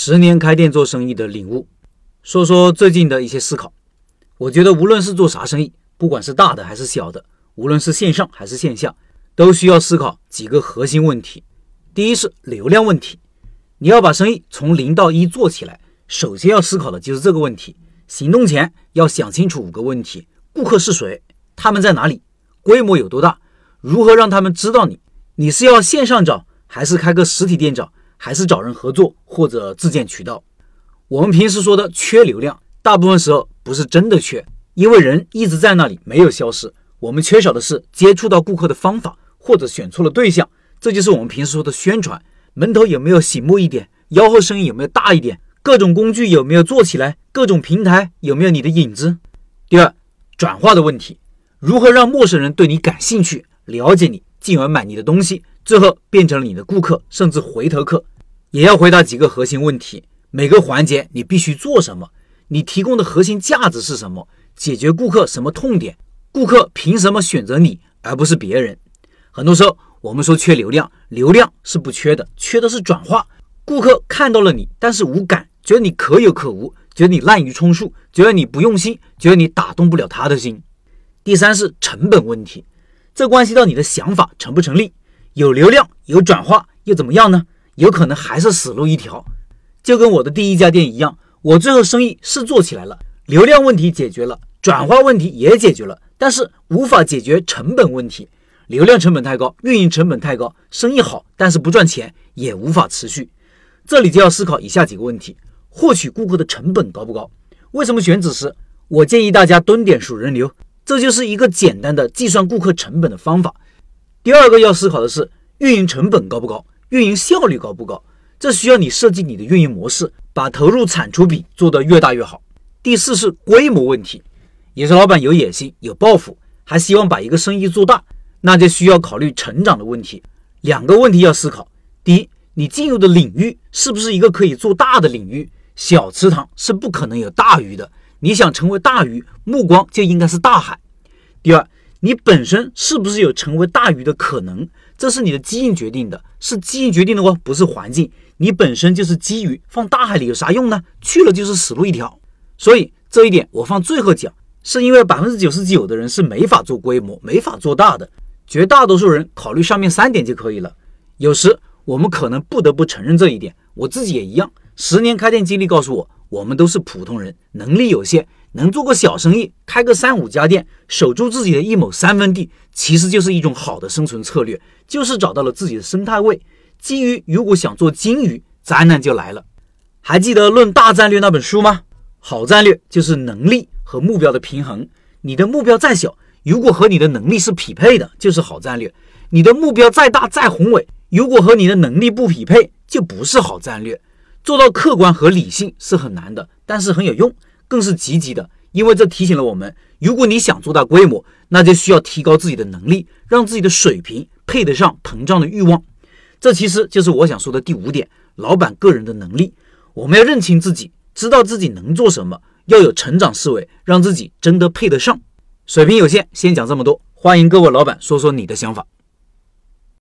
十年开店做生意的领悟，说说最近的一些思考。我觉得无论是做啥生意，不管是大的还是小的，无论是线上还是线下，都需要思考几个核心问题。第一是流量问题，你要把生意从零到一做起来，首先要思考的就是这个问题。行动前要想清楚五个问题：顾客是谁？他们在哪里？规模有多大？如何让他们知道你？你是要线上找，还是开个实体店找？还是找人合作或者自建渠道。我们平时说的缺流量，大部分时候不是真的缺，因为人一直在那里，没有消失。我们缺少的是接触到顾客的方法，或者选错了对象。这就是我们平时说的宣传。门头有没有醒目一点？吆喝声音有没有大一点？各种工具有没有做起来？各种平台有没有你的影子？第二，转化的问题，如何让陌生人对你感兴趣，了解你，进而买你的东西？最后变成了你的顾客，甚至回头客，也要回答几个核心问题：每个环节你必须做什么？你提供的核心价值是什么？解决顾客什么痛点？顾客凭什么选择你而不是别人？很多时候我们说缺流量，流量是不缺的，缺的是转化。顾客看到了你，但是无感，觉得你可有可无，觉得你滥竽充数，觉得你不用心，觉得你打动不了他的心。第三是成本问题，这关系到你的想法成不成立。有流量有转化又怎么样呢？有可能还是死路一条，就跟我的第一家店一样，我最后生意是做起来了，流量问题解决了，转化问题也解决了，但是无法解决成本问题，流量成本太高，运营成本太高，生意好但是不赚钱也无法持续。这里就要思考以下几个问题：获取顾客的成本高不高？为什么选址时我建议大家蹲点数人流？这就是一个简单的计算顾客成本的方法。第二个要思考的是运营成本高不高，运营效率高不高？这需要你设计你的运营模式，把投入产出比做得越大越好。第四是规模问题，也是老板有野心、有抱负，还希望把一个生意做大，那就需要考虑成长的问题。两个问题要思考：第一，你进入的领域是不是一个可以做大的领域？小池塘是不可能有大鱼的，你想成为大鱼，目光就应该是大海。第二。你本身是不是有成为大鱼的可能？这是你的基因决定的，是基因决定的哦，不是环境。你本身就是基鱼，放大海里有啥用呢？去了就是死路一条。所以这一点我放最后讲，是因为百分之九十九的人是没法做规模、没法做大的，绝大多数人考虑上面三点就可以了。有时我们可能不得不承认这一点，我自己也一样。十年开店经历告诉我，我们都是普通人，能力有限。能做个小生意，开个三五家店，守住自己的一亩三分地，其实就是一种好的生存策略，就是找到了自己的生态位。基于如果想做金鱼，灾难就来了。还记得《论大战略》那本书吗？好战略就是能力和目标的平衡。你的目标再小，如果和你的能力是匹配的，就是好战略；你的目标再大再宏伟，如果和你的能力不匹配，就不是好战略。做到客观和理性是很难的，但是很有用。更是积极的，因为这提醒了我们：如果你想做大规模，那就需要提高自己的能力，让自己的水平配得上膨胀的欲望。这其实就是我想说的第五点：老板个人的能力。我们要认清自己，知道自己能做什么，要有成长思维，让自己真的配得上。水平有限，先讲这么多。欢迎各位老板说说你的想法。